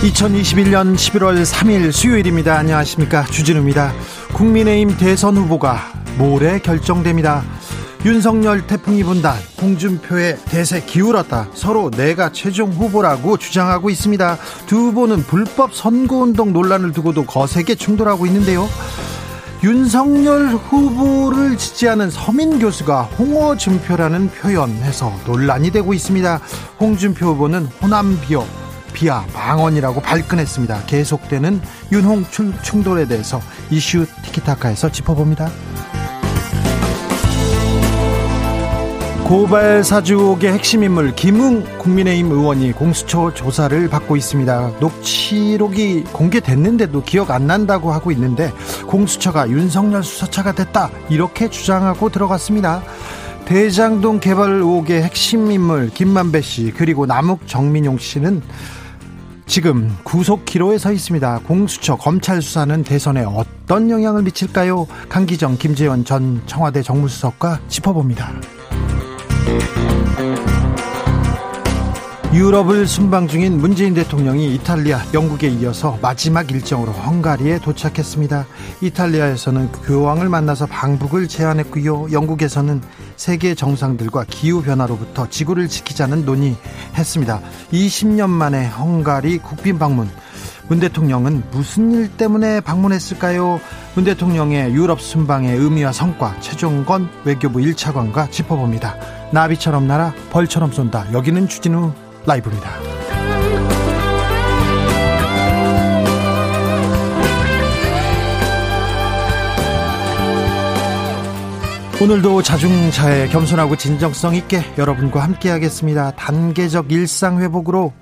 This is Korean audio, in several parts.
2021년 11월 3일 수요일입니다. 안녕하십니까. 주진우입니다. 국민의힘 대선 후보가 모레 결정됩니다. 윤석열 태풍이 분다 홍준표의 대세 기울었다 서로 내가 최종 후보라고 주장하고 있습니다 두 후보는 불법 선거운동 논란을 두고도 거세게 충돌하고 있는데요 윤석열 후보를 지지하는 서민 교수가 홍어준표라는 표현해서 논란이 되고 있습니다 홍준표 후보는 호남 비호 비하 망언이라고 발끈했습니다. 계속되는 윤홍 충돌에 대해서 이슈 티키타카에서 짚어봅니다. 고발 사주 의혹의 핵심 인물 김웅 국민의힘 의원이 공수처 조사를 받고 있습니다. 녹취록이 공개됐는데도 기억 안 난다고 하고 있는데 공수처가 윤석열 수사차가 됐다 이렇게 주장하고 들어갔습니다. 대장동 개발 의혹의 핵심 인물 김만배 씨 그리고 남욱 정민용 씨는 지금 구속 기로에 서 있습니다. 공수처 검찰 수사는 대선에 어떤 영향을 미칠까요? 강기정, 김재원 전 청와대 정무수석과 짚어봅니다. 유럽을 순방 중인 문재인 대통령이 이탈리아, 영국에 이어서 마지막 일정으로 헝가리에 도착했습니다. 이탈리아에서는 교황을 만나서 방북을 제안했고요. 영국에서는 세계 정상들과 기후 변화로부터 지구를 지키자는 논의했습니다. 20년 만에 헝가리 국빈 방문. 문 대통령은 무슨 일 때문에 방문했을까요? 문 대통령의 유럽 순방의 의미와 성과 최종건 외교부 1차관과 짚어봅니다. 나비처럼 날아 벌처럼 쏜다. 여기는 주진우 라이브입니다. 오늘도 자중차에 겸손하고 진정성 있게 여러분과 함께 하겠습니다. 단계적 일상 회복으로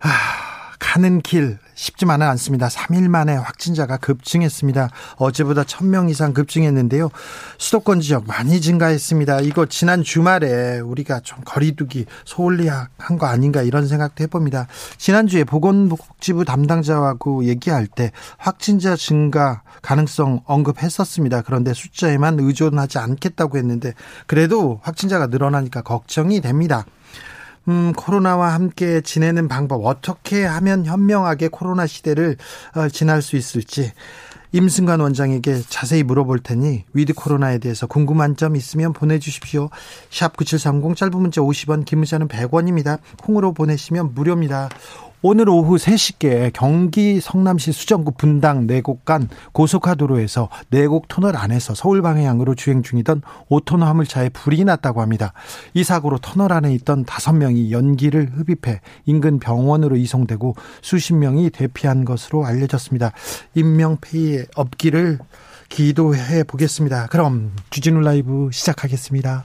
하, 가는 길 쉽지만은 않습니다. 3일 만에 확진자가 급증했습니다. 어제보다 1000명 이상 급증했는데요. 수도권 지역 많이 증가했습니다. 이거 지난 주말에 우리가 좀 거리두기 소홀히 한 거 아닌가 이런 생각도 해봅니다. 지난주에 보건복지부 담당자하고 얘기할 때 확진자 증가 가능성 언급했었습니다. 그런데 숫자에만 의존하지 않겠다고 했는데 그래도 확진자가 늘어나니까 걱정이 됩니다. 음, 코로나와 함께 지내는 방법 어떻게 하면 현명하게 코로나 시대를 어, 지날 수 있을지 임승관 원장에게 자세히 물어볼 테니 위드 코로나에 대해서 궁금한 점 있으면 보내주십시오. 샵 9730 짧은 문자 50원 긴 문자는 100원입니다. 콩으로 보내시면 무료입니다. 오늘 오후 3시께 경기 성남시 수정구 분당 내곡 간 고속화도로에서 내곡 터널 안에서 서울 방향으로 주행 중이던 5톤 화물차에 불이 났다고 합니다. 이 사고로 터널 안에 있던 5명이 연기를 흡입해 인근 병원으로 이송되고 수십 명이 대피한 것으로 알려졌습니다. 인명 피해 없기를 기도해 보겠습니다. 그럼 주진우 라이브 시작하겠습니다.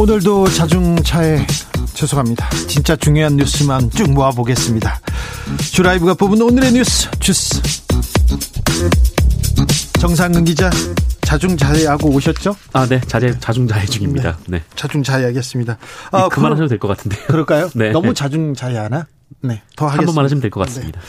오늘도 자중차에 죄송합니다. 진짜 중요한 뉴스만 쭉 모아보겠습니다. 주라이브가 뽑은 오늘의 뉴스 주스. 정상근 기자 자중자애하고 오셨죠? 아, 네. 자제, 자중자애 중입니다. 네. 네. 자중자애하겠습니다. 아, 그만하셔도 될 것 같은데요. 그럴까요? 네. 너무 자중자애하나? 네. 더 하겠습니다. 한 번만 하시면 될 것 같습니다. 네.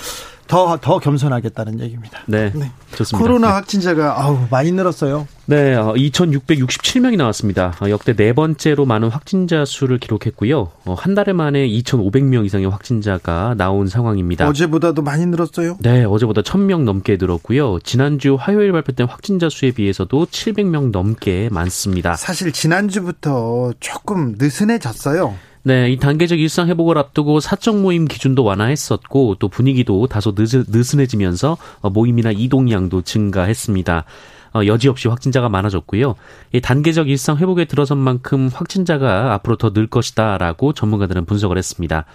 더, 더 겸손하겠다는 얘기입니다. 네. 네. 좋습니다. 코로나 네. 확진자가 아우, 많이 늘었어요. 네, 2,667명이 어, 나왔습니다. 어, 역대 네 번째로 많은 확진자 수를 기록했고요. 어, 한 달에 만에 2,500명 이상의 확진자가 나온 상황입니다. 어제보다도 많이 늘었어요? 네, 어제보다 1,000명 넘게 늘었고요. 지난주 화요일 발표된 확진자 수에 비해서도 700명 넘게 많습니다. 사실 지난주부터 조금 느슨해졌어요. 네, 이 단계적 일상 회복을 앞두고 사적 모임 기준도 완화했었고 또 분위기도 다소 느슨해지면서 모임이나 이동량도 증가했습니다. 어, 여지없이 확진자가 많아졌고요. 이 단계적 일상 회복에 들어선 만큼 확진자가 앞으로 더 늘 것이다라고 전문가들은 분석을 했습니다.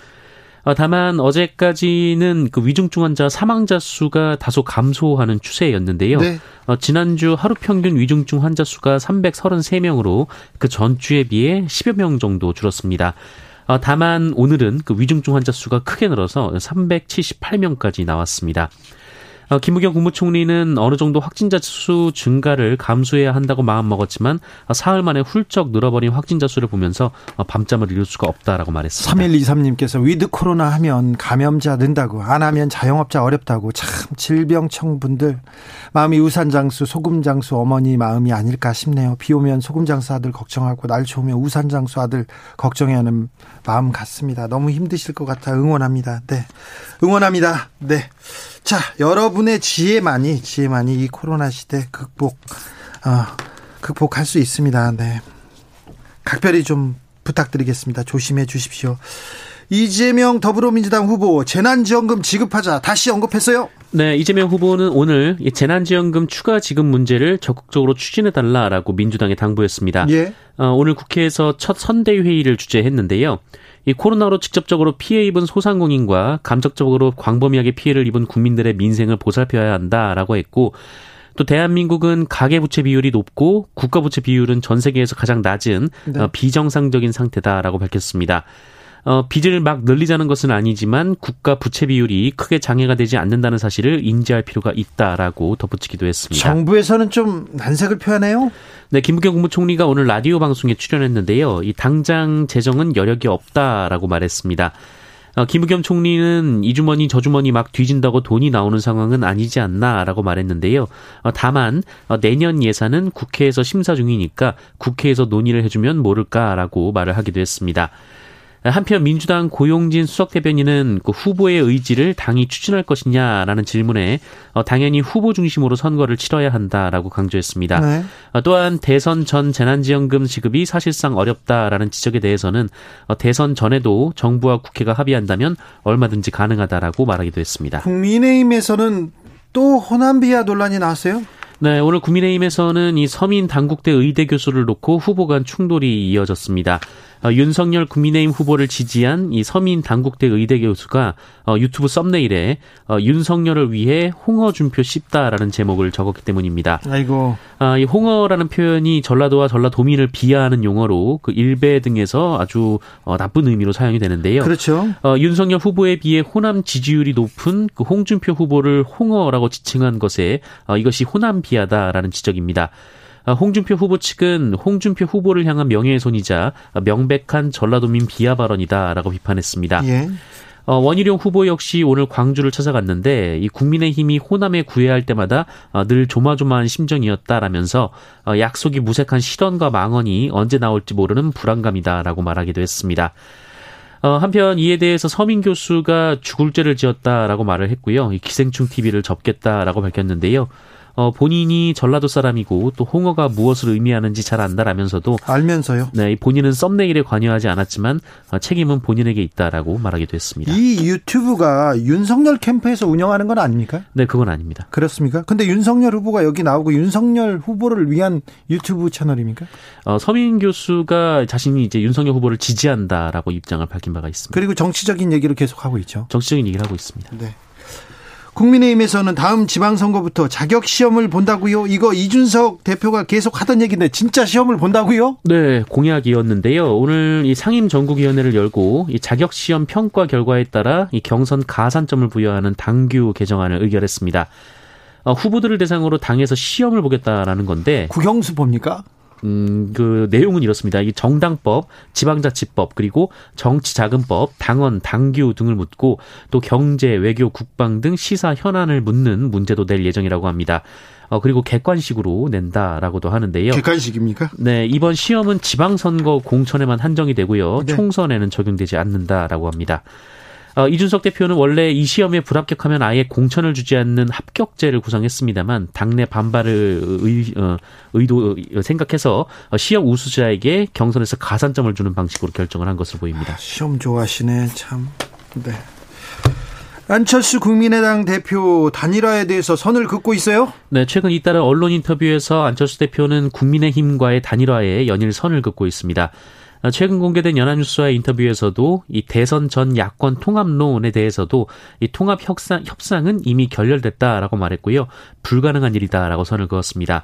어, 다만 어제까지는 그 위중증 환자 사망자 수가 다소 감소하는 추세였는데요. 네. 어, 지난주 하루 평균 위중증 환자 수가 333명으로 그 전주에 비해 10여 명 정도 줄었습니다. 어, 다만 오늘은 그 위중증 환자 수가 크게 늘어서 378명까지 나왔습니다. 어, 김부겸 국무총리는 어느 정도 확진자 수 증가를 감수해야 한다고 마음먹었지만 어, 사흘 만에 훌쩍 늘어버린 확진자 수를 보면서 어, 밤잠을 이룰 수가 없다라고 말했습니다. 3123님께서 위드 코로나 하면 감염자 는다고 안 하면 자영업자 어렵다고 참 질병청 분들 마음이 우산장수 소금장수 어머니 마음이 아닐까 싶네요. 비 오면 소금장수 아들 걱정하고 날 좋으면 우산장수 아들 걱정해야 하는 마음 같습니다. 너무 힘드실 것 같아 응원합니다. 네. 응원합니다. 네. 자, 여러분의 지혜만이, 지혜만이 이 코로나 시대 극복, 어, 극복할 수 있습니다. 네. 각별히 좀 부탁드리겠습니다. 조심해 주십시오. 이재명 더불어민주당 후보 재난지원금 지급하자 다시 언급했어요. 네, 이재명 후보는 오늘 재난지원금 추가 지급 문제를 적극적으로 추진해 달라라고 민주당에 당부했습니다. 예. 어, 오늘 국회에서 첫 선대위 회의를 주재했는데요. 이 코로나로 직접적으로 피해 입은 소상공인과 감적적으로 광범위하게 피해를 입은 국민들의 민생을 보살펴야 한다라고 했고 또 대한민국은 가계부채 비율이 높고 국가부채 비율은 전 세계에서 가장 낮은 네. 어, 비정상적인 상태다라고 밝혔습니다. 어, 빚을 막 늘리자는 것은 아니지만 국가 부채 비율이 크게 장애가 되지 않는다는 사실을 인지할 필요가 있다라고 덧붙이기도 했습니다. 정부에서는 좀 난색을 표하네요. 네, 김부겸 국무총리가 오늘 라디오 방송에 출연했는데요. 이 당장 재정은 여력이 없다라고 말했습니다. 어, 김부겸 총리는 이 주머니 저 주머니 막 뒤진다고 돈이 나오는 상황은 아니지 않나라고 말했는데요. 어, 다만 어, 내년 예산은 국회에서 심사 중이니까 국회에서 논의를 해주면 모를까라고 말을 하기도 했습니다. 한편 민주당 고용진 수석 대변인은 그 후보의 의지를 당이 추진할 것이냐라는 질문에 어, 당연히 후보 중심으로 선거를 치러야 한다라고 강조했습니다. 네. 어, 또한 대선 전 재난지원금 지급이 사실상 어렵다라는 지적에 대해서는 어, 대선 전에도 정부와 국회가 합의한다면 얼마든지 가능하다라고 말하기도 했습니다. 국민의힘에서는 또 호남 비하 논란이 나왔어요? 네, 오늘 국민의힘에서는 이 서민 당국대 의대 교수를 놓고 후보 간 충돌이 이어졌습니다. 어, 윤석열 국민의힘 후보를 지지한 이 서민 당국대 의대 교수가 어, 유튜브 썸네일에 어, 윤석열을 위해 홍어 준표 씹다라는 제목을 적었기 때문입니다. 아이고. 아, 이 홍어라는 표현이 전라도와 전라도민을 비하하는 용어로 그 일베 등에서 아주 어, 나쁜 의미로 사용이 되는데요. 그렇죠. 어, 윤석열 후보에 비해 호남 지지율이 높은 그 홍준표 후보를 홍어라고 지칭한 것에 어, 이것이 호남 비하다라는 지적입니다. 아, 홍준표 후보 측은 홍준표 후보를 향한 명예훼손이자 명백한 전라도민 비하 발언이다라고 비판했습니다. 예. 어, 원희룡 후보 역시 오늘 광주를 찾아갔는데 이 국민의힘이 호남에 구애할 때마다 어, 늘 조마조마한 심정이었다라면서 어, 약속이 무색한 실언과 망언이 언제 나올지 모르는 불안감이다라고 말하기도 했습니다. 어, 한편 이에 대해서 서민 교수가 죽을 죄를 지었다라고 말을 했고요. 기생충 TV를 접겠다라고 밝혔는데요. 어, 본인이 전라도 사람이고 또 홍어가 무엇을 의미하는지 잘 안다라면서도 알면서요. 네, 본인은 썸네일에 관여하지 않았지만 어, 책임은 본인에게 있다라고 말하기도 했습니다. 이 유튜브가 윤석열 캠프에서 운영하는 건 아닙니까? 네, 그건 아닙니다. 그렇습니까? 근데 윤석열 후보가 여기 나오고 윤석열 후보를 위한 유튜브 채널입니까? 어, 서민 교수가 자신이 이제 윤석열 후보를 지지한다라고 입장을 밝힌 바가 있습니다. 그리고 정치적인 얘기를 계속 하고 있죠. 정치적인 얘기를 하고 있습니다. 네. 국민의힘에서는 다음 지방선거부터 자격 시험을 본다고요? 이거 이준석 대표가 계속 하던 얘기인데 진짜 시험을 본다고요? 네, 공약이었는데요. 오늘 이 상임 전국위원회를 열고 이 자격 시험 평가 결과에 따라 이 경선 가산점을 부여하는 당규 개정안을 의결했습니다. 어, 후보들을 대상으로 당에서 시험을 보겠다라는 건데 국영수 봅니까? 음, 그 내용은 이렇습니다. 이 정당법, 지방자치법, 그리고 정치자금법, 당원, 당규 등을 묻고 또 경제, 외교, 국방 등 시사 현안을 묻는 문제도 낼 예정이라고 합니다. 어, 그리고 객관식으로 낸다라고도 하는데요. 객관식입니까? 네, 이번 시험은 지방선거 공천에만 한정이 되고요. 네. 총선에는 적용되지 않는다라고 합니다. 어, 이준석 대표는 원래 이 시험에 불합격하면 아예 공천을 주지 않는 합격제를 구성했습니다만 당내 반발을 의, 어, 의도 어, 생각해서 시험 우수자에게 경선에서 가산점을 주는 방식으로 결정을 한 것으로 보입니다. 아, 시험 좋아하시네 참. 네. 안철수 국민의당 대표 단일화에 대해서 선을 긋고 있어요? 네, 최근 잇따른 언론 인터뷰에서 안철수 대표는 국민의힘과의 단일화에 연일 선을 긋고 있습니다. 최근 공개된 연합뉴스와의 인터뷰에서도 이 대선 전 야권 통합론에 대해서도 이 통합 협상, 협상은 이미 결렬됐다라고 말했고요. 불가능한 일이다라고 선을 그었습니다.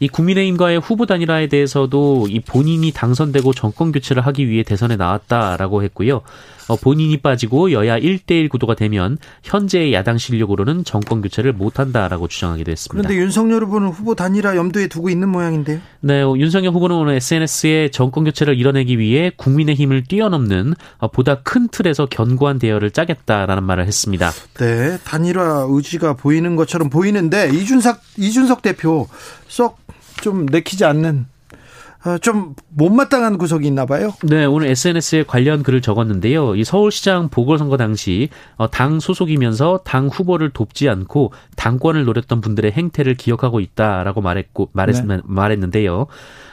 이 국민의힘과의 후보 단일화에 대해서도 이 본인이 당선되고 정권 교체를 하기 위해 대선에 나왔다라고 했고요. 어, 본인이 빠지고 여야 1대1 구도가 되면 현재의 야당 실력으로는 정권 교체를 못한다라고 주장하기도 했습니다. 그런데 윤석열 후보는 후보 단일화 염두에 두고 있는 모양인데요. 네, 어, 윤석열 후보는 오늘 SNS에 정권 교체를 이뤄내기 위해 국민의 힘을 뛰어넘는 어, 보다 큰 틀에서 견고한 대열을 짜겠다라는 말을 했습니다. 네, 단일화 의지가 보이는 것처럼 보이는데 이준석 이준석 대표 썩 좀 내키지 않는 어, 좀 못마땅한 구석이 있나 봐요. 네, 오늘 SNS에 관련 글을 적었는데요. 이 서울시장 보궐선거 당시 어, 당 소속이면서 당 후보를 돕지 않고 당권을 노렸던 분들의 행태를 기억하고 있다라고 말했고 말했, 네. 말했는데요.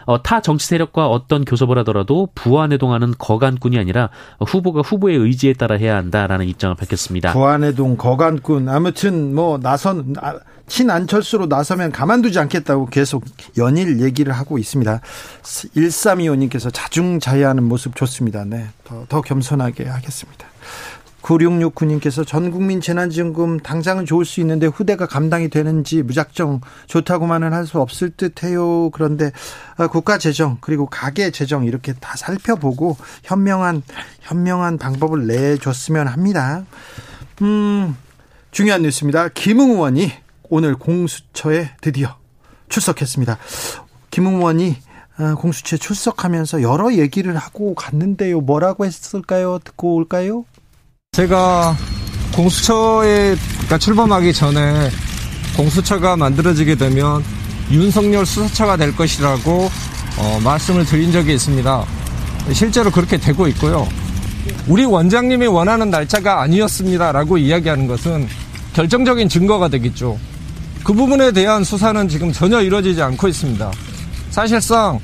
어, 타 정치 세력과 어떤 교섭을 하더라도 부안해동하는 거간꾼이 아니라 후보가 후보의 의지에 따라 해야 한다라는 입장을 밝혔습니다. 부안해동 거간꾼 아무튼 뭐 나선 아, 친안철수로 나서면 가만두지 않겠다고 계속 연일 얘기를 하고 있습니다. 1325님께서 자중자애하는 모습 좋습니다. 네. 더, 더 겸손하게 하겠습니다. 9669님께서 전 국민 재난지원금 당장은 좋을 수 있는데 후대가 감당이 되는지 무작정 좋다고만은 할 수 없을 듯 해요. 그런데 아, 국가 재정 그리고 가계 재정 이렇게 다 살펴보고 현명한 현명한 방법을 내줬으면 합니다. 음, 중요한 뉴스입니다. 김웅 의원이 오늘 공수처에 드디어 출석했습니다. 김웅 의원이 아, 공수처에 출석하면서 여러 얘기를 하고 갔는데요. 뭐라고 했을까요? 듣고 올까요? 제가 공수처에 그러니까 출범하기 전에 공수처가 만들어지게 되면 윤석열 수사처가 될 것이라고 어, 말씀을 드린 적이 있습니다. 실제로 그렇게 되고 있고요. 우리 원장님이 원하는 날짜가 아니었습니다라고 이야기하는 것은 결정적인 증거가 되겠죠. 그 부분에 대한 수사는 지금 전혀 이루어지지 않고 있습니다. 사실상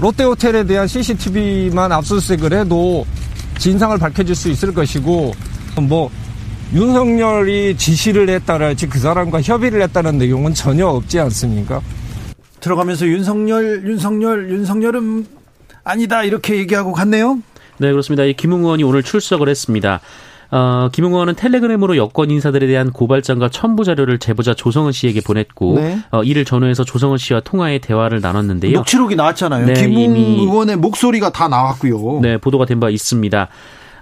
롯데호텔에 대한 CCTV만 압수수색을 해도 진상을 밝혀질 수 있을 것이고 뭐 윤석열이 지시를 했다랄지 그 사람과 협의를 했다는 내용은 전혀 없지 않습니까? 들어가면서 윤석열, 윤석열, 윤석열은 아니다 이렇게 얘기하고 갔네요. 네 그렇습니다. 김웅 의원이 오늘 출석을 했습니다. 어, 김웅 의원은 텔레그램으로 여권 인사들에 대한 고발장과 첨부 자료를 제보자 조성은 씨에게 보냈고 네. 어, 이를 전후해서 조성은 씨와 통화의 대화를 나눴는데요. 녹취록이 나왔잖아요. 네, 김웅 의원의 목소리가 다 나왔고요. 네, 보도가 된 바 있습니다.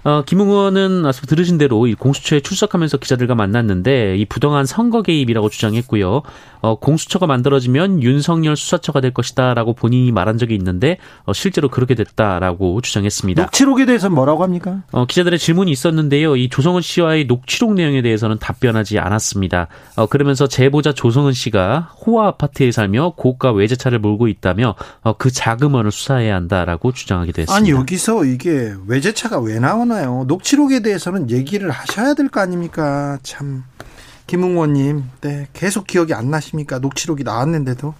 어, 김웅 의원은 앞서 들으신 대로 이 공수처에 출석하면서 기자들과 만났는데 이 부당한 선거 개입이라고 주장했고요. 어, 공수처가 만들어지면 윤석열 수사처가 될 것이다라고 본인이 말한 적이 있는데 어, 실제로 그렇게 됐다라고 주장했습니다. 녹취록에 대해서 뭐라고 합니까? 어, 기자들의 질문이 있었는데요. 이 조성은 씨와의 녹취록 내용에 대해서는 답변하지 않았습니다. 어, 그러면서 제보자 조성은 씨가 호화 아파트에 살며 고가 외제차를 몰고 있다며 어, 그 자금원을 수사해야 한다라고 주장하기도 했습니다. 아니 여기서 이게 외제차가 왜 나오나? 하나요? 녹취록에 대해서는 얘기를 하셔야 될 거 아닙니까? 참. 김웅 의원님, 네, 계속 기억이 안 나십니까? 녹취록이 나왔는데도.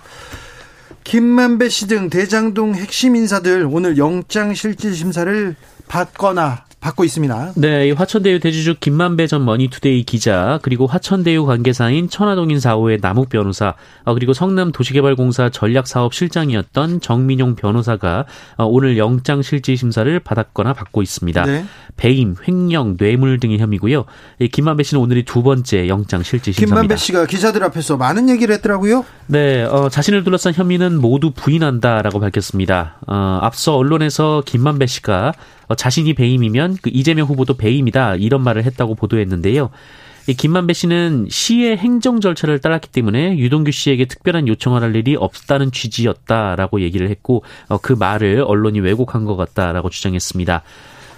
김만배 씨 등 대장동 핵심 인사들 오늘 영장실질심사를 받거나 받고 있습니다. 네, 화천대유 대주주 김만배 전 머니투데이 기자 그리고 화천대유 관계사인 천화동인 4호의 남욱 변호사 어, 그리고 성남 도시개발공사 전략사업 실장이었던 정민용 변호사가 어, 오늘 영장 실질 심사를 받았거나 받고 있습니다. 네. 배임, 횡령, 뇌물 등의 혐의고요. 김만배 씨는 오늘이 두 번째 영장 실질 심사입니다. 김만배 씨가 기자들 앞에서 많은 얘기를 했더라고요. 네, 어, 자신을 둘러싼 혐의는 모두 부인한다라고 밝혔습니다. 어, 앞서 언론에서 김만배 씨가 어, 자신이 배임이면 그 이재명 후보도 배임이다 이런 말을 했다고 보도했는데요. 김만배 씨는 시의 행정 절차를 따랐기 때문에 유동규 씨에게 특별한 요청을 할 일이 없다는 취지였다라고 얘기를 했고 어, 그 말을 언론이 왜곡한 것 같다라고 주장했습니다.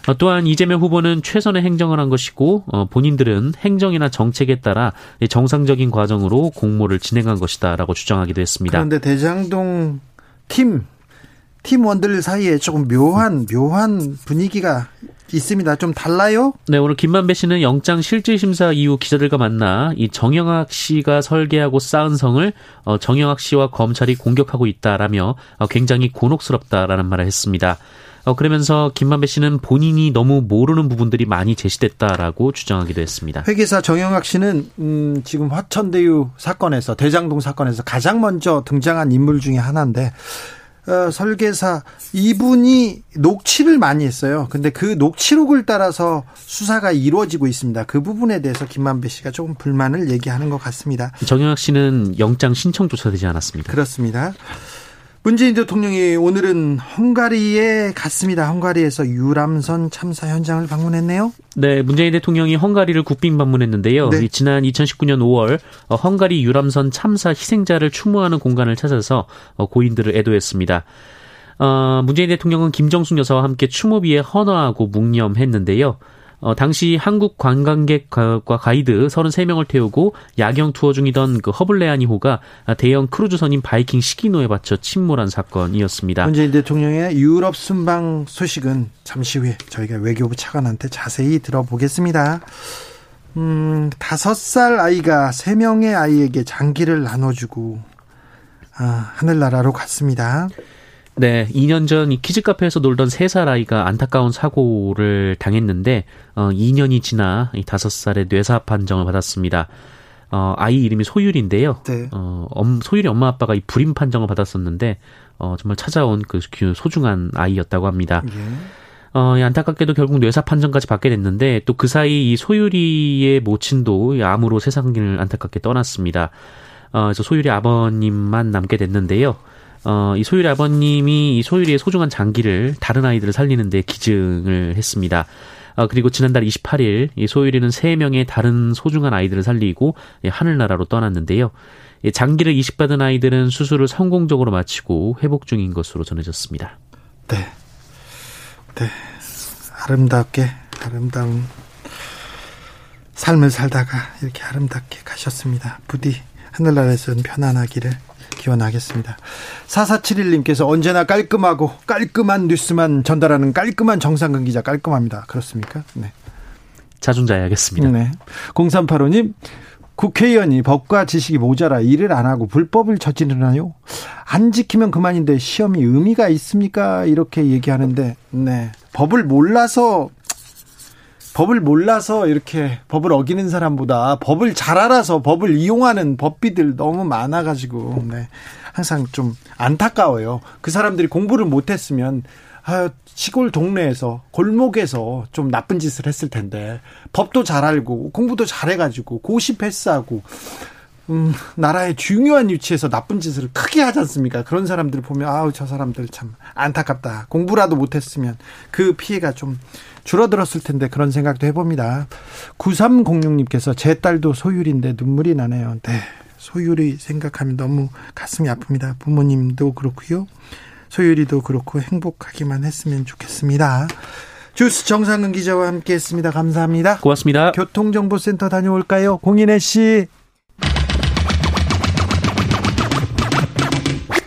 어, 또한 이재명 후보는 최선의 행정을 한 것이고 어, 본인들은 행정이나 정책에 따라 정상적인 과정으로 공모를 진행한 것이다라고 주장하기도 했습니다. 그런데 대장동 팀 팀원들 사이에 조금 묘한 묘한 분위기가 있습니다. 좀 달라요? 네, 오늘 김만배 씨는 영장 실질 심사 이후 기자들과 만나 이 정영학 씨가 설계하고 쌓은 성을 어, 정영학 씨와 검찰이 공격하고 있다라며 어, 굉장히 곤혹스럽다라는 말을 했습니다. 어, 그러면서 김만배 씨는 본인이 너무 모르는 부분들이 많이 제시됐다라고 주장하기도 했습니다. 회계사 정영학 씨는 음, 지금 화천대유 사건에서 대장동 사건에서 가장 먼저 등장한 인물 중에 하나인데 어, 설계사 이분이 녹취를 많이 했어요. 근데 그 녹취록을 따라서 수사가 이루어지고 있습니다. 그 부분에 대해서 김만배 씨가 조금 불만을 얘기하는 것 같습니다. 정영학 씨는 영장 신청조차 되지 않았습니다. 그렇습니다. 문재인 대통령이 오늘은 헝가리에 갔습니다. 헝가리에서 유람선 참사 현장을 방문했네요. 네, 문재인 대통령이 헝가리를 국빈 방문했는데요. 네. 지난 2019년 5월 어, 헝가리 유람선 참사 희생자를 추모하는 공간을 찾아서 어, 고인들을 애도했습니다. 어, 문재인 대통령은 김정숙 여사와 함께 추모비에 헌화하고 묵념했는데요. 어, 당시 한국 관광객과 가이드 33명을 태우고 야경 투어 중이던 그 허블레아니호가 대형 크루즈선인 바이킹 시긴호에 받혀 침몰한 사건이었습니다. 문재인 대통령의 유럽 순방 소식은 잠시 후에 저희가 외교부 차관한테 자세히 들어보겠습니다. 음, 다섯 살 아이가 세 명의 아이에게 장기를 나눠주고 아, 하늘나라로 갔습니다. 네, 2년 전 이 키즈 카페에서 놀던 3살 아이가 안타까운 사고를 당했는데 어 2년이 지나 이 5살에 뇌사 판정을 받았습니다. 어 아이 이름이 소율인데요. 네. 어 엄, 소율이 엄마 아빠가 이 불임 판정을 받았었는데 어 정말 찾아온 그 소중한 아이였다고 합니다. 예. 어, 안타깝게도 결국 뇌사 판정까지 받게 됐는데 또 그 사이 이 소율이의 모친도 암으로 세상을 안타깝게 떠났습니다. 어, 그래서 소율이 아버님만 남게 됐는데요. 어, 이 소율 아버님이 이 소율이의 소중한 장기를 다른 아이들을 살리는데 기증을 했습니다. 어, 그리고 지난달 28일 이 소율이는 3명의 다른 소중한 아이들을 살리고 하늘나라로 떠났는데요. 장기를 이식받은 아이들은 수술을 성공적으로 마치고 회복 중인 것으로 전해졌습니다. 네. 네. 아름답게, 아름다운 삶을 살다가 이렇게 아름답게 가셨습니다. 부디 하늘나라에서는 편안하기를 기원하겠습니다. 4471님께서 언제나 깔끔하고 깔끔한 뉴스만 전달하는 깔끔한 정상근 기자 깔끔합니다. 그렇습니까? 네. 자중자야겠습니다. 네. 0385님, 국회의원이 법과 지식이 모자라 일을 안 하고 불법을 저지르나요? 안 지키면 그만인데 시험이 의미가 있습니까? 이렇게 얘기하는데, 네. 법을 몰라서 법을 몰라서 이렇게 법을 어기는 사람보다 법을 잘 알아서 법을 이용하는 법비들 너무 많아가지고 네. 항상 좀 안타까워요. 그 사람들이 공부를 못했으면 아, 시골 동네에서 골목에서 좀 나쁜 짓을 했을 텐데 법도 잘 알고 공부도 잘해가지고 고시 패스하고 음, 나라의 중요한 위치에서 나쁜 짓을 크게 하지 않습니까? 그런 사람들 보면 아우 저 사람들 참 안타깝다. 공부라도 못했으면 그 피해가 좀 줄어들었을 텐데 그런 생각도 해봅니다. 9306님께서 제 딸도 소율인데 눈물이 나네요. 네. 소율이 생각하면 너무 가슴이 아픕니다. 부모님도 그렇고요. 소율이도 그렇고 행복하기만 했으면 좋겠습니다. 주스 정상근 기자와 함께했습니다. 감사합니다. 고맙습니다. 교통정보센터 다녀올까요? 공인혜 씨.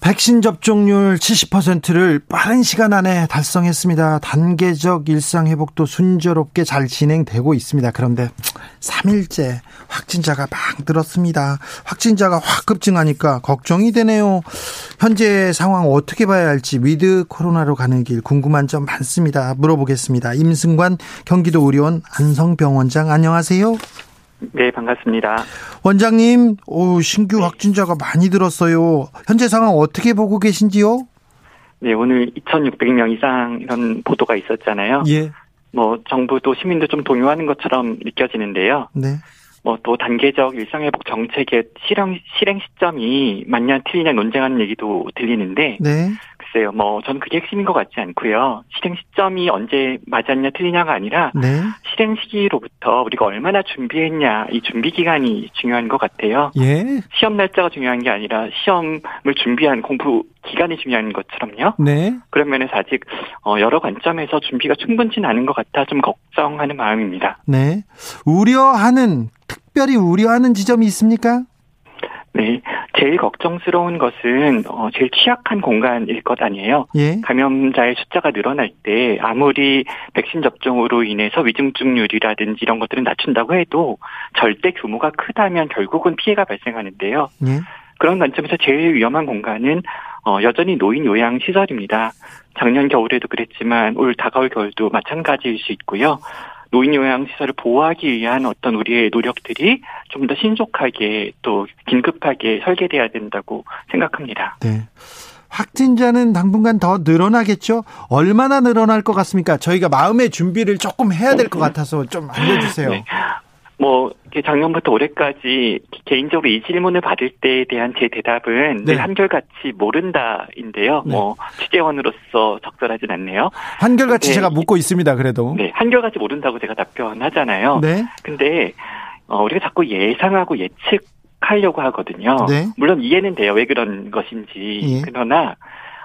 백신 접종률 70%를 빠른 시간 안에 달성했습니다. 단계적 일상 회복도 순조롭게 잘 진행되고 있습니다. 그런데 3일째 확진자가 막 늘었습니다. 확진자가 확 급증하니까 걱정이 되네요. 현재 상황 어떻게 봐야 할지 위드 코로나로 가는 길 궁금한 점 많습니다. 물어보겠습니다. 임승관 경기도 의료원 안성병원장 안녕하세요. 네, 반갑습니다. 원장님, 오, 신규 확진자가 많이 들었어요. 현재 상황 어떻게 보고 계신지요? 네, 오늘 2,600명 이상 이런 보도가 있었잖아요. 예. 뭐 정부도 시민도 좀 동요하는 것처럼 느껴지는데요. 네. 뭐 또 단계적 일상회복 정책의 실행 실행 시점이 맞냐 틀리냐 논쟁하는 얘기도 들리는데 네. 글쎄요. 뭐 저는 그게 핵심인 것 같지 않고요. 실행 시점이 언제 맞았냐 틀리냐가 아니라 네. 실행 시기로부터 우리가 얼마나 준비했냐 이 준비 기간이 중요한 것 같아요. 예. 시험 날짜가 중요한 게 아니라 시험을 준비한 공부 기간이 중요한 것처럼요. 네. 그런 면에서 아직 어, 여러 관점에서 준비가 충분치는 않은 것 같아 좀 걱정하는 마음입니다. 네. 우려하는 특별히 우려하는 지점이 있습니까? 네, 제일 걱정스러운 것은 어, 제일 취약한 공간일 것 아니에요. 예. 감염자의 숫자가 늘어날 때 아무리 백신 접종으로 인해서 위중증률이라든지 이런 것들은 낮춘다고 해도 절대 규모가 크다면 결국은 피해가 발생하는데요. 예. 그런 관점에서 제일 위험한 공간은 어, 여전히 노인 요양 시설입니다. 작년 겨울에도 그랬지만 올 다가올 겨울도 마찬가지일 수 있고요. 노인 요양 시설을 보호하기 위한 어떤 우리의 노력들이 좀 더 신속하게 또 긴급하게 설계돼야 된다고 생각합니다. 네. 확진자는 당분간 더 늘어나겠죠? 얼마나 늘어날 것 같습니까? 저희가 마음의 준비를 조금 해야 될 것 같아서 좀 알려주세요. 네. 뭐 작년부터 올해까지 개인적으로 이 질문을 받을 때에 대한 제 대답은 네. 늘 한결같이 모른다인데요. 네. 뭐 취재원으로서 적절하진 않네요. 한결같이 네. 제가 묻고 있습니다. 그래도. 네, 한결같이 모른다고 제가 답변하잖아요. 네. 근데 어, 우리가 자꾸 예상하고 예측 하려고 하거든요. 네. 물론 이해는 돼요. 왜 그런 것인지. 예. 그러나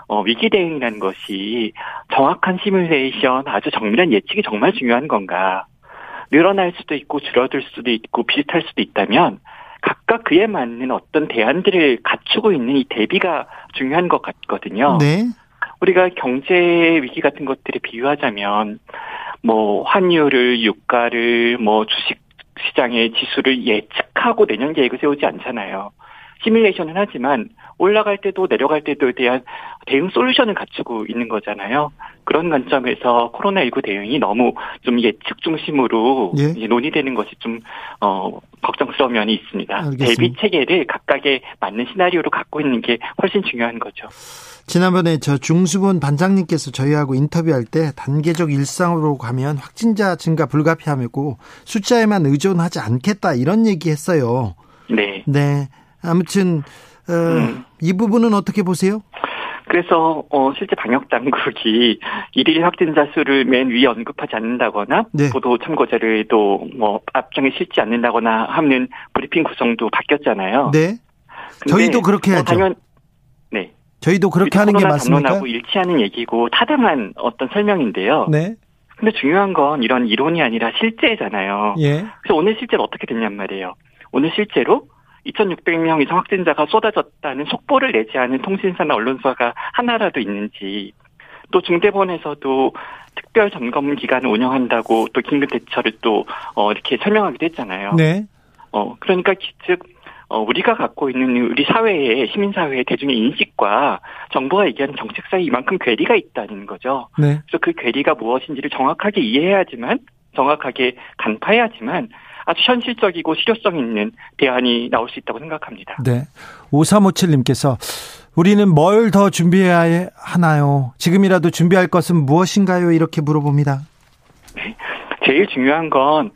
어, 위기 대응이라는 것이 정확한 시뮬레이션, 아주 정밀한 예측이 정말 중요한 건가? 늘어날 수도 있고 줄어들 수도 있고 비슷할 수도 있다면 각각 그에 맞는 어떤 대안들을 갖추고 있는 이 대비가 중요한 것 같거든요. 네. 우리가 경제 위기 같은 것들을 비유하자면 뭐 환율을 유가를 뭐 주식 시장의 지수를 예측하고 내년 계획을 세우지 않잖아요. 시뮬레이션은 하지만 올라갈 때도 내려갈 때도에 대한 대응 솔루션을 갖추고 있는 거잖아요. 그런 관점에서 코로나19 대응이 너무 좀 예측 중심으로 예. 논의되는 것이 좀, 어, 걱정스러운 면이 있습니다. 알겠습니다. 대비 체계를 각각에 맞는 시나리오로 갖고 있는 게 훨씬 중요한 거죠. 지난번에 저 중수본 반장님께서 저희하고 인터뷰할 때 단계적 일상으로 가면 확진자 증가 불가피하고 숫자에만 의존하지 않겠다 이런 얘기 했어요. 네. 네. 아무튼, 어, 음. 이 부분은 어떻게 보세요? 그래서 어 실제 방역 당국이 일일 확진자 수를 맨 위에 언급하지 않는다거나 네. 보도 참고 자료에도 뭐 앞장에 실지 않는다거나 하는 브리핑 구성도 바뀌었잖아요. 네. 저희도 그렇게 뭐 하죠. 당연 네. 저희도 그렇게 하는 게 맞습니까? 담론하고 일치하는 얘기고 타당한 어떤 설명인데요. 네. 근데 중요한 건 이런 이론이 아니라 실제잖아요. 예. 그래서 오늘 실제로 어떻게 됐냔 말이에요. 오늘 실제로 2,600명 이상 확진자가 쏟아졌다는 속보를 내지 않은 통신사나 언론사가 하나라도 있는지 또 중대본에서도 특별 점검 기간을 운영한다고 또 긴급 대처를 또 어, 이렇게 설명하기도 했잖아요. 네. 어 그러니까 즉 어, 우리가 갖고 있는 우리 사회의 시민사회의 대중의 인식과 정부가 얘기하는 정책 사이 이만큼 괴리가 있다는 거죠. 네. 그래서 그 괴리가 무엇인지를 정확하게 이해해야지만 정확하게 간파해야지만 아주 현실적이고 실효성 있는 대안이 나올 수 있다고 생각합니다. 네. 5357님께서 우리는 뭘 더 준비해야 하나요? 지금이라도 준비할 것은 무엇인가요? 이렇게 물어봅니다. 제일 중요한 건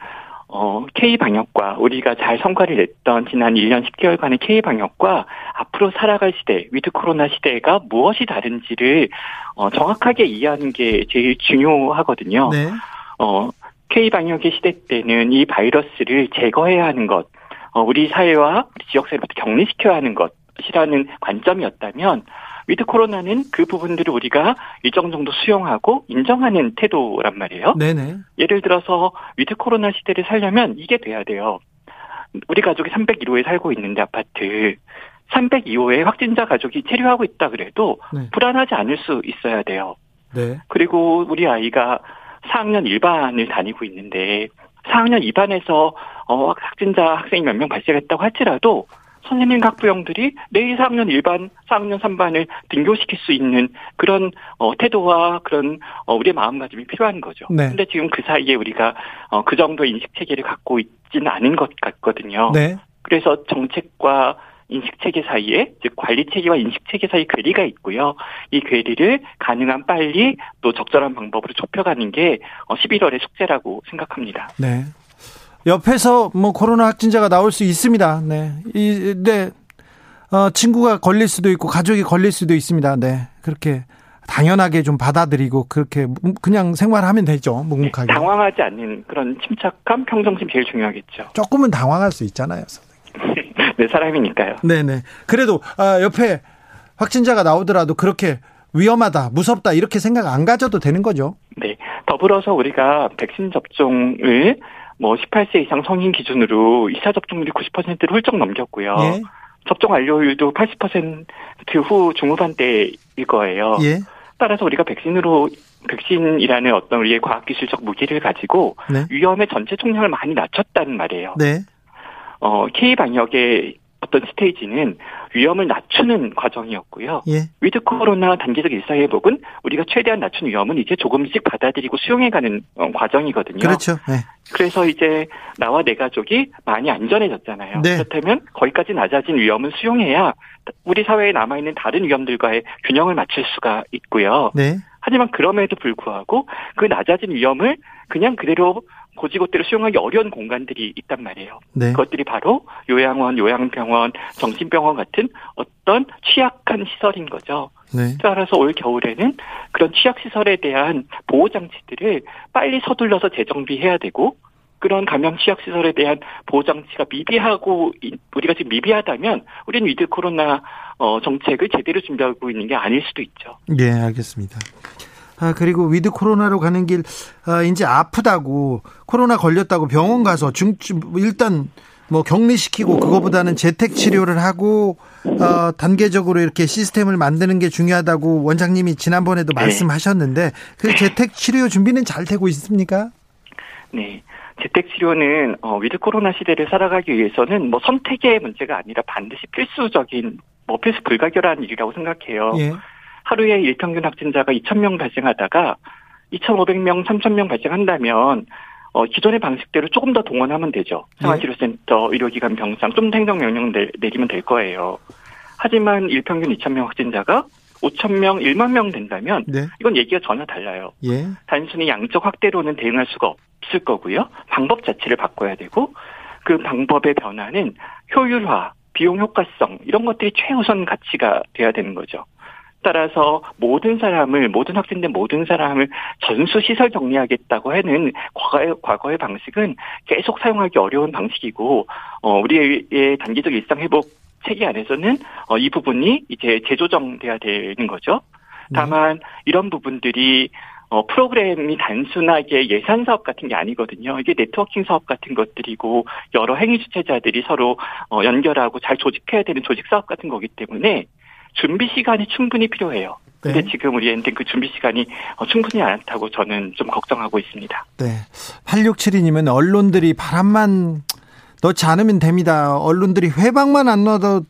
어, K-방역과 우리가 잘 성과를 냈던 지난 1년 10개월간의 K-방역과 앞으로 살아갈 시대, 위드 코로나 시대가 무엇이 다른지를 어, 정확하게 이해하는 게 제일 중요하거든요. 네. 어, K-방역의 시대 때는 이 바이러스를 제거해야 하는 것, 어, 우리 사회와 우리 지역 사회부터 격리시켜야 하는 것이라는 관점이었다면, 위드 코로나는 그 부분들을 우리가 일정 정도 수용하고 인정하는 태도란 말이에요. 네네. 예를 들어서 위드 코로나 시대를 살려면 이게 돼야 돼요. 우리 가족이 301호에 살고 있는데 아파트 302호에 확진자 가족이 체류하고 있다 그래도 네. 불안하지 않을 수 있어야 돼요. 네. 그리고 우리 아이가 4학년 1반을 다니고 있는데 4학년 2반에서 어, 확진자 학생이 몇 명 발생했다고 할지라도 선생님 학부형들이 내일 4학년 1반, 4학년 3반을 등교시킬 수 있는 그런 어, 태도와 그런 어, 우리의 마음가짐이 필요한 거죠. 네. 근데 지금 그 사이에 우리가 어, 그 정도 인식 체계를 갖고 있지는 않은 것 같거든요. 네. 그래서 정책과 인식 체계 사이에 즉 관리 체계와 인식 체계 사이 괴리가 있고요. 이 괴리를 가능한 빨리 또 적절한 방법으로 좁혀가는 게 11월의 어, 숙제라고 생각합니다. 네. 옆에서 뭐 코로나 확진자가 나올 수 있습니다. 네. 이, 네. 어, 친구가 걸릴 수도 있고 가족이 걸릴 수도 있습니다. 네. 그렇게 당연하게 좀 받아들이고 그렇게 그냥 생활하면 되죠. 묵묵하게. 네, 당황하지 않는 그런 침착함, 평정심 제일 중요하겠죠. 조금은 당황할 수 있잖아요. 네, 사람이니까요. 네네. 그래도 아, 옆에 확진자가 나오더라도 그렇게 위험하다, 무섭다 이렇게 생각 안 가져도 되는 거죠. 네. 더불어서 우리가 백신 접종을 뭐 18세 이상 성인 기준으로 2차 접종률이 90%를 훌쩍 넘겼고요. 예. 접종 완료율도 80%후 중후반대일 거예요. 예. 따라서 우리가 백신으로 백신이라는 어떤 우리의 과학기술적 무기를 가지고 네. 위험의 전체 총량을 많이 낮췄다는 말이에요. 네. 어, K 방역의 어떤 스테이지는 위험을 낮추는 과정이었고요. 예. 위드 코로나 단계적 일상회복은 우리가 최대한 낮춘 위험은 이제 조금씩 받아들이고 수용해가는 어, 과정이거든요. 그렇죠. 네. 그래서 이제 나와 내 가족이 많이 안전해졌잖아요. 네. 그렇다면 거기까지 낮아진 위험은 수용해야 우리 사회에 남아있는 다른 위험들과의 균형을 맞출 수가 있고요. 네. 하지만 그럼에도 불구하고 그 낮아진 위험을 그냥 그대로 고지고대로 수용하기 어려운 공간들이 있단 말이에요. 네. 그것들이 바로 요양원, 요양병원, 정신병원 같은 어떤 취약한 시설인 거죠. 네. 따라서 올 겨울에는 그런 취약시설에 대한 보호장치들을 빨리 서둘러서 재정비해야 되고 그런 감염 취약 시설에 대한 보호장치가 미비하고 우리가 지금 미비하다면 우리는 위드 코로나 어, 정책을 제대로 준비하고 있는 게 아닐 수도 있죠. 네, 알겠습니다. 아, 그리고 위드 코로나로 가는 길, 아, 이제 아프다고, 코로나 걸렸다고 병원 가서 중, 일단 뭐 격리시키고 그거보다는 재택 치료를 하고 어, 단계적으로 이렇게 시스템을 만드는 게 중요하다고 원장님이 지난번에도 네. 말씀하셨는데 그 재택 치료 준비는 잘 되고 있습니까? 네. 재택 치료는 어, 위드 코로나 시대를 살아가기 위해서는 뭐 선택의 문제가 아니라 반드시 필수적인 뭐 필수 불가결한 일이라고 생각해요. 예. 하루에 일평균 확진자가 2,000명 발생하다가 2,500명, 3,000명 발생한다면 어, 기존의 방식대로 조금 더 동원하면 되죠. 생활치료센터, 의료기관, 병상 좀 더 행정명령 내리면 될 거예요. 하지만 일평균 2,000명 확진자가 5,000명, 1만 명 된다면 네. 이건 얘기가 전혀 달라요. 예. 단순히 양적 확대로는 대응할 수가 없을 거고요. 방법 자체를 바꿔야 되고 그 방법의 변화는 효율화, 비용 효과성 이런 것들이 최우선 가치가 돼야 되는 거죠. 따라서 모든 사람을 모든 확진된 모든 사람을 전수 시설 격리하겠다고 하는 과거의 과거의 방식은 계속 사용하기 어려운 방식이고 어 우리의 단기적 일상 회복 체계 안에서는 어, 이 부분이 이제 재조정돼야 되는 거죠. 네. 다만 네. 이런 부분들이 어, 프로그램이 단순하게 예산 사업 같은 게 아니거든요. 이게 네트워킹 사업 같은 것들이고 여러 행위 주체자들이 서로 어, 연결하고 잘 조직해야 되는 조직 사업 같은 거기 때문에 준비 시간이 충분히 필요해요. 근데 네. 지금 우리한테 그 준비 시간이 어, 충분히 않다고 저는 좀 걱정하고 있습니다. 네. 8672님은 언론들이 바람만 넣지 않으면 됩니다. 언론들이 회방만 안 넣어도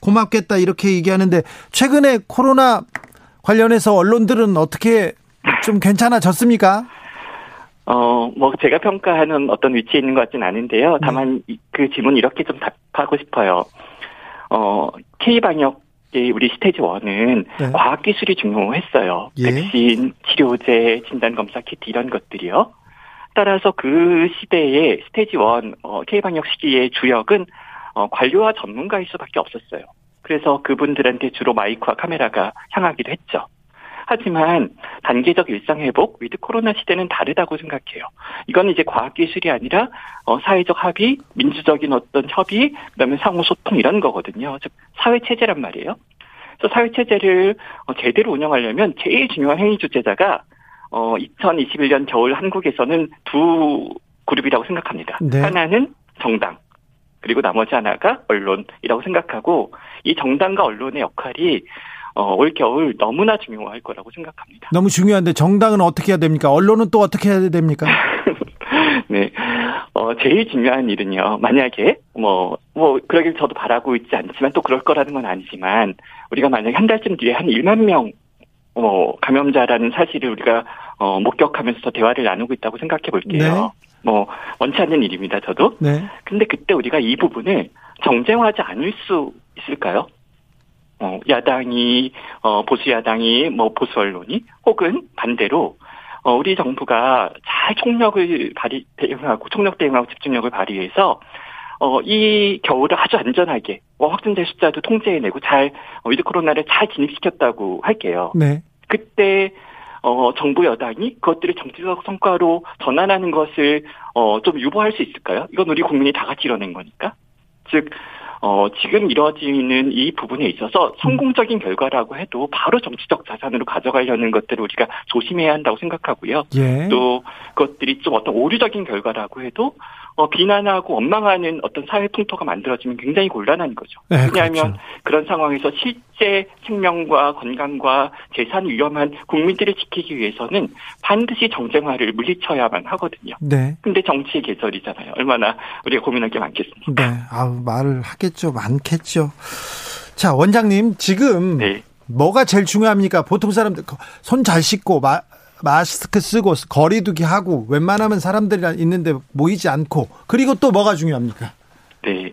고맙겠다 이렇게 얘기하는데 최근에 코로나 관련해서 언론들은 어떻게 좀 괜찮아졌습니까? 어, 뭐, 제가 평가하는 어떤 위치에 있는 것 같진 않은데요. 다만, 네. 그 질문 이렇게 좀 답하고 싶어요. 어, K방역 우리 스테이지 1은 네. 과학기술이 중요했어요. 예. 백신, 치료제, 진단검사 키트 이런 것들이요. 따라서 그 시대에 스테이지 1 어, K방역 시기의 주역은 어, 관료와 전문가일 수밖에 없었어요. 그래서 그분들한테 주로 마이크와 카메라가 향하기도 했죠. 하지만 단계적 일상 회복 위드 코로나 시대는 다르다고 생각해요. 이건 이제 과학 기술이 아니라 어, 사회적 합의, 민주적인 어떤 협의, 그다음에 상호 소통 이런 거거든요. 즉 사회 체제란 말이에요. 그래서 사회 체제를 어, 제대로 운영하려면 제일 중요한 행위 주체자가 어 2021년 겨울 한국에서는 두 그룹이라고 생각합니다. 네. 하나는 정당, 그리고 나머지 하나가 언론이라고 생각하고 이 정당과 언론의 역할이 어, 올 겨울 너무나 중요할 거라고 생각합니다. 너무 중요한데 정당은 어떻게 해야 됩니까? 언론은 또 어떻게 해야 됩니까? 네. 어, 제일 중요한 일은요. 만약에 뭐, 뭐, 그러길 저도 바라고 있지 않지만 또 그럴 거라는 건 아니지만 우리가 만약에 한 달쯤 뒤에 한 1만 명 어, 감염자라는 사실을 우리가 어, 목격하면서 대화를 나누고 있다고 생각해 볼게요. 네. 뭐 원치 않는 일입니다. 저도. 네. 근데 그때 우리가 이 부분을 정쟁하지 않을 수 있을까요? 어, 야당이, 어, 보수 야당이, 뭐, 보수 언론이, 혹은 반대로, 어, 우리 정부가 잘 총력을 발휘, 대응하고, 총력 대응하고 집중력을 발휘해서, 어, 이 겨울을 아주 안전하게, 어, 확진자 숫자도 통제해내고 잘, 어, 위드 코로나를 잘 진입시켰다고 할게요. 네. 그때, 어, 정부 여당이 그것들을 정치적 성과로 전환하는 것을, 어, 좀 유보할 수 있을까요? 이건 우리 국민이 다 같이 이뤄낸 거니까. 즉, 어, 지금 이루어지는 이 부분에 있어서 성공적인 결과라고 해도 바로 정치적 자산으로 가져가려는 것들을 우리가 조심해야 한다고 생각하고요. 예. 또 그것들이 좀 어떤 오류적인 결과라고 해도 어, 비난하고 원망하는 어떤 사회 풍토가 만들어지면 굉장히 곤란한 거죠. 네, 왜냐하면 그렇죠. 그런 상황에서 실제 생명과 건강과 재산이 위험한 국민들을 지키기 위해서는 반드시 정쟁화를 물리쳐야만 하거든요. 네. 근데 정치의 계절이잖아요. 얼마나 우리가 고민할 게 많겠습니까? 네. 아우, 말을 하겠죠. 많겠죠. 자, 원장님, 지금 네. 뭐가 제일 중요합니까? 보통 사람들 손 잘 씻고 마, 마스크 쓰고 거리두기 하고 웬만하면 사람들이 있는데 모이지 않고 그리고 또 뭐가 중요합니까? 네.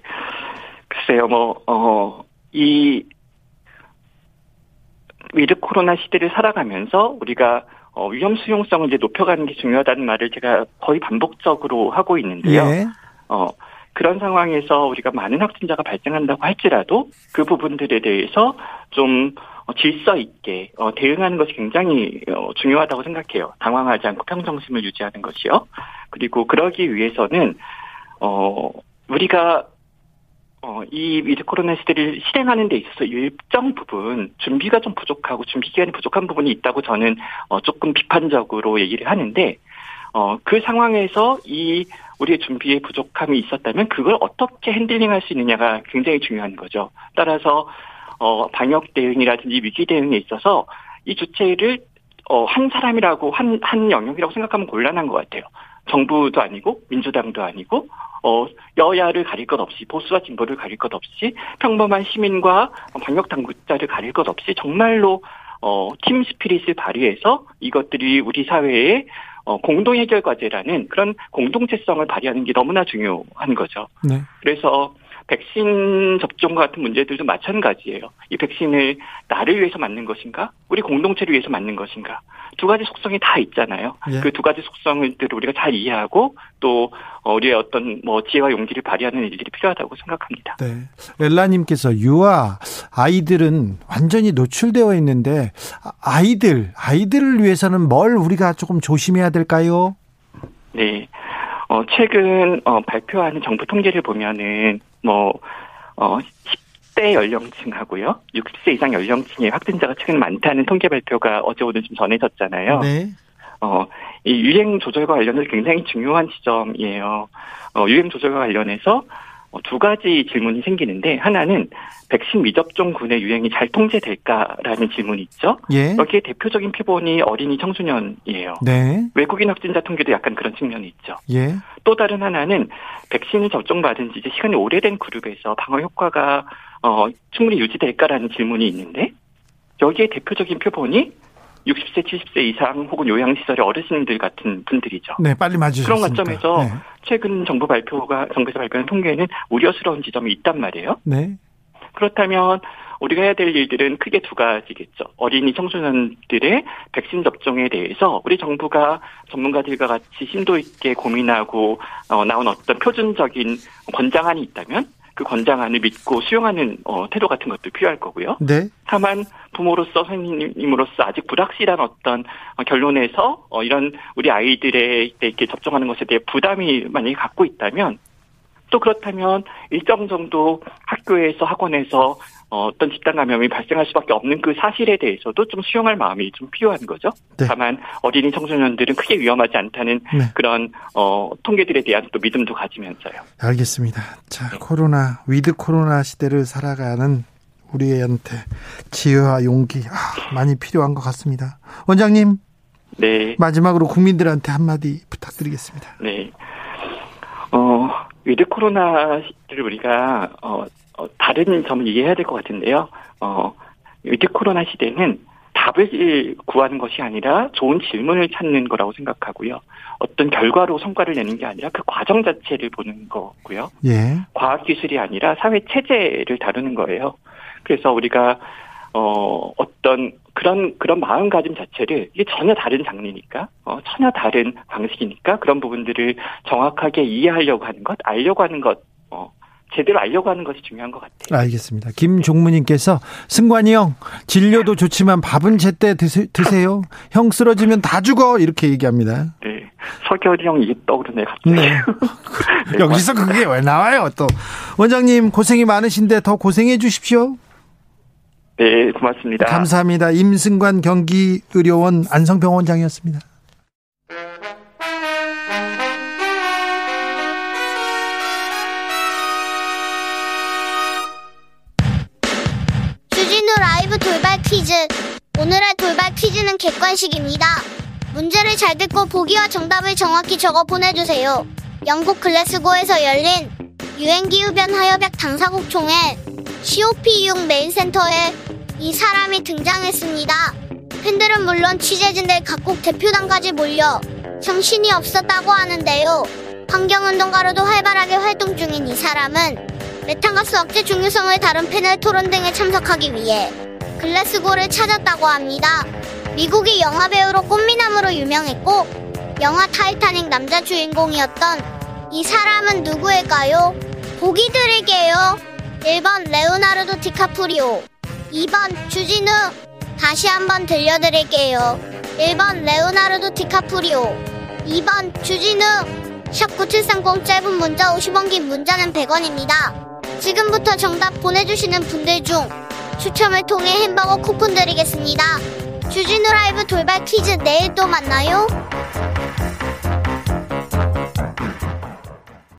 글쎄요, 뭐, 어, 이, 위드 코로나 시대를 살아가면서 우리가 어, 위험 수용성을 이제 높여가는 게 중요하다는 말을 제가 거의 반복적으로 하고 있는데요. 예. 어, 그런 상황에서 우리가 많은 확진자가 발생한다고 할지라도 그 부분들에 대해서 좀 어, 질서 있게 어, 대응하는 것이 굉장히 어, 중요하다고 생각해요. 당황하지 않고 평정심을 유지하는 것이요. 그리고 그러기 위해서는 어, 우리가 어, 이 위드 코로나 시대를 실행하는 데 있어서 일정 부분 준비가 좀 부족하고 준비 기간이 부족한 부분이 있다고 저는 어, 조금 비판적으로 얘기를 하는데 어, 그 상황에서 이 우리의 준비에 부족함이 있었다면 그걸 어떻게 핸들링 할 수 있느냐가 굉장히 중요한 거죠. 따라서 어, 방역 대응이라든지 위기 대응에 있어서 이 주체를 어, 한 사람이라고 한, 한 영역이라고 생각하면 곤란한 것 같아요. 정부도 아니고 민주당도 아니고 어, 여야를 가릴 것 없이 보수와 진보를 가릴 것 없이 평범한 시민과 방역 당국자를 가릴 것 없이 정말로 어, 팀 스피릿을 발휘해서 이것들이 우리 사회의 어, 공동 해결 과제라는 그런 공동체성을 발휘하는 게 너무나 중요한 거죠. 네. 그래서 백신 접종과 같은 문제들도 마찬가지예요. 이 백신을 나를 위해서 맞는 것인가? 우리 공동체를 위해서 맞는 것인가? 두 가지 속성이 다 있잖아요. 예. 그두 가지 속성들을 우리가 잘 이해하고 또 어, 우리의 어떤 뭐 지혜와 용기를 발휘하는 일들이 필요하다고 생각합니다. 네. 엘라님께서 유아 아이들은 완전히 노출되어 있는데 아, 아이들 아이들을 위해서는 뭘 우리가 조금 조심해야 될까요? 네. 어, 최근, 어, 발표하는 정부 통계를 보면은, 뭐, 어, 10대 연령층하고요. 60세 이상 연령층의 확진자가 최근 많다는 통계 발표가 어제 오늘 좀 전해졌잖아요. 네. 어, 이 유행 조절과 관련해서 굉장히 중요한 지점이에요. 어, 유행 조절과 관련해서 어, 두 가지 질문이 생기는데, 하나는 백신 미접종군의 유행이 잘 통제될까라는 질문이 있죠. 예. 여기에 대표적인 표본이 어린이 청소년이에요. 네. 외국인 확진자 통계도 약간 그런 측면이 있죠. 예. 또 다른 하나는 백신을 접종받은 지 이제 시간이 오래된 그룹에서 방어 효과가 어, 충분히 유지될까라는 질문이 있는데 여기에 대표적인 표본이 60세, 70세 이상 혹은 요양시설의 어르신들 같은 분들이죠. 네, 빨리 맞으셨습니다. 그런 관점에서 네. 최근 정부 발표가 정부에서 발표한 통계는 우려스러운 지점이 있단 말이에요. 네. 그렇다면 우리가 해야 될 일들은 크게 두 가지겠죠. 어린이 청소년들의 백신 접종에 대해서 우리 정부가 전문가들과 같이 심도 있게 고민하고 어, 나온 어떤 표준적인 권장안이 있다면 그 권장안을 믿고 수용하는 어, 태도 같은 것도 필요할 거고요. 네. 다만 부모로서 선생님으로서 아직 불확실한 어떤 어, 결론에서 어, 이런 우리 아이들의 이렇게 접종하는 것에 대해 부담이 만약에 갖고 있다면 또 그렇다면 일정 정도 학교에서 학원에서 어, 어떤 집단 감염이 발생할 수밖에 없는 그 사실에 대해서도 좀 수용할 마음이 좀 필요한 거죠. 네. 다만 어린이 청소년들은 크게 위험하지 않다는 네. 그런 어, 통계들에 대한 또 믿음도 가지면서요. 알겠습니다. 자, 코로나 위드 코로나 시대를 살아가는 우리한테 지혜와 용기 아, 많이 필요한 것 같습니다. 원장님 네. 마지막으로 국민들한테 한마디 부탁드리겠습니다. 네. 어, 위드 코로나를 우리가, 어, 어, 다른 점을 이해해야 될 것 같은데요. 어, 위드 코로나 시대는 답을 구하는 것이 아니라 좋은 질문을 찾는 거라고 생각하고요. 어떤 결과로 성과를 내는 게 아니라 그 과정 자체를 보는 거고요. 예. 과학 기술이 아니라 사회 체제를 다루는 거예요. 그래서 우리가 어 어떤 그런 그런 마음가짐 자체를 이게 전혀 다른 장르니까 어 전혀 다른 방식이니까 그런 부분들을 정확하게 이해하려고 하는 것, 알려고 하는 것, 어 제대로 알려고 하는 것이 중요한 것 같아요. 알겠습니다. 김종무님께서 승관이 형 진료도 좋지만 밥은 제때 드세요. 형 쓰러지면 다 죽어 이렇게 얘기합니다. 네, 서결이 형 이게 떠오르네 갑자기. 네. 여기서 그게 왜 나와요? 또 원장님 고생이 많으신데 더 고생해 주십시오. 네, 고맙습니다. 감사합니다. 임승관 경기의료원 안성병원장이었습니다. 퀴즈. 오늘의 돌발 퀴즈는 객관식입니다. 문제를 잘 듣고 보기와 정답을 정확히 적어 보내주세요. 영국 글래스고에서 열린 유엔기후변화협약 당사국 총회 COP6 메인센터에 이 사람이 등장했습니다. 팬들은 물론 취재진들 각국 대표단까지 몰려 정신이 없었다고 하는데요. 환경운동가로도 활발하게 활동 중인 이 사람은 메탄가스 억제 중요성을 다룬 패널 토론 등에 참석하기 위해 글래스고를 찾았다고 합니다. 미국이 영화 배우로 꽃미남으로 유명했고 영화 타이타닉 남자 주인공이었던 이 사람은 누구일까요? 보기 드릴게요. 1번 레오나르도 디카프리오 2번 주진우 다시 한번 들려드릴게요. 1번 레오나르도 디카프리오 2번 주진우 샵9730 짧은 문자 50원 긴 문자는 100원입니다. 지금부터 정답 보내주시는 분들 중 추첨을 통해 햄버거 쿠폰 드리겠습니다. 주진우 라이브 돌발 퀴즈 내일 또 만나요.